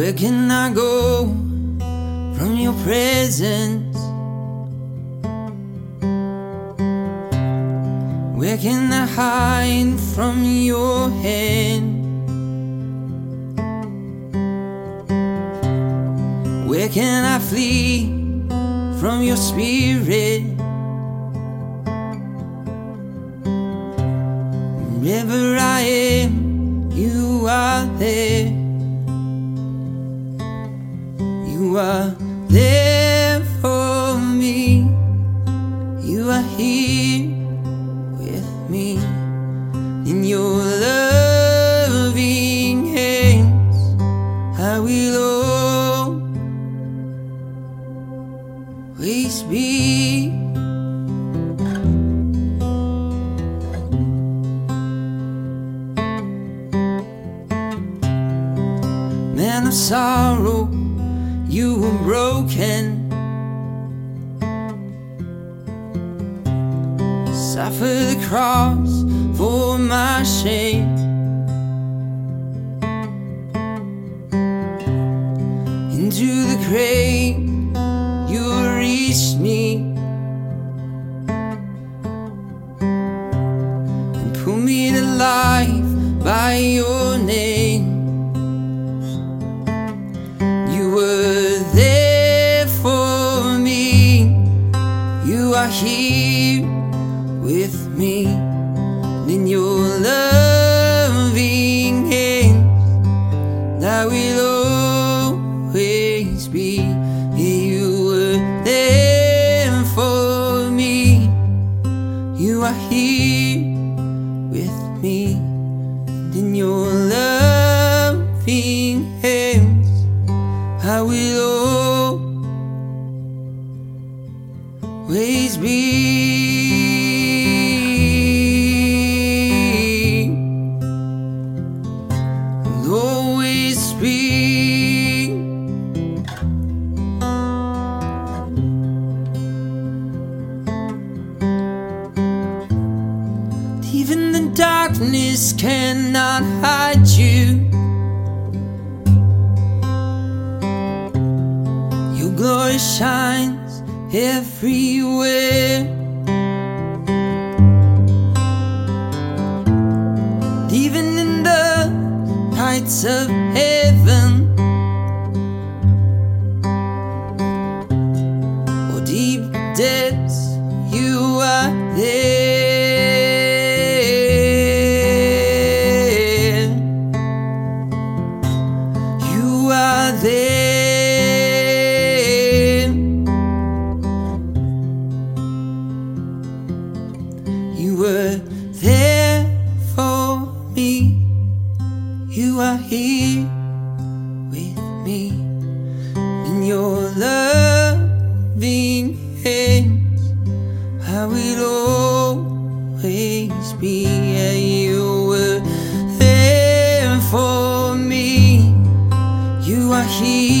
Where can I go from your presence? Where can I hide from your hand? Where can I flee from your spirit? Wherever I am, you are there. You are there for me. You are here with me in your loving hands. I will always be. Man of sorrow, Suffer the cross for my shame. Into the grave, you reached me and put me to life by your always be. Always be. Even the darkness cannot hide everywhere. Even in the heights of heaven, or deep depths, you are there. You are there. Were there for me. You are here with me in your loving hands. I will always be. Yeah, you were there for me. You are here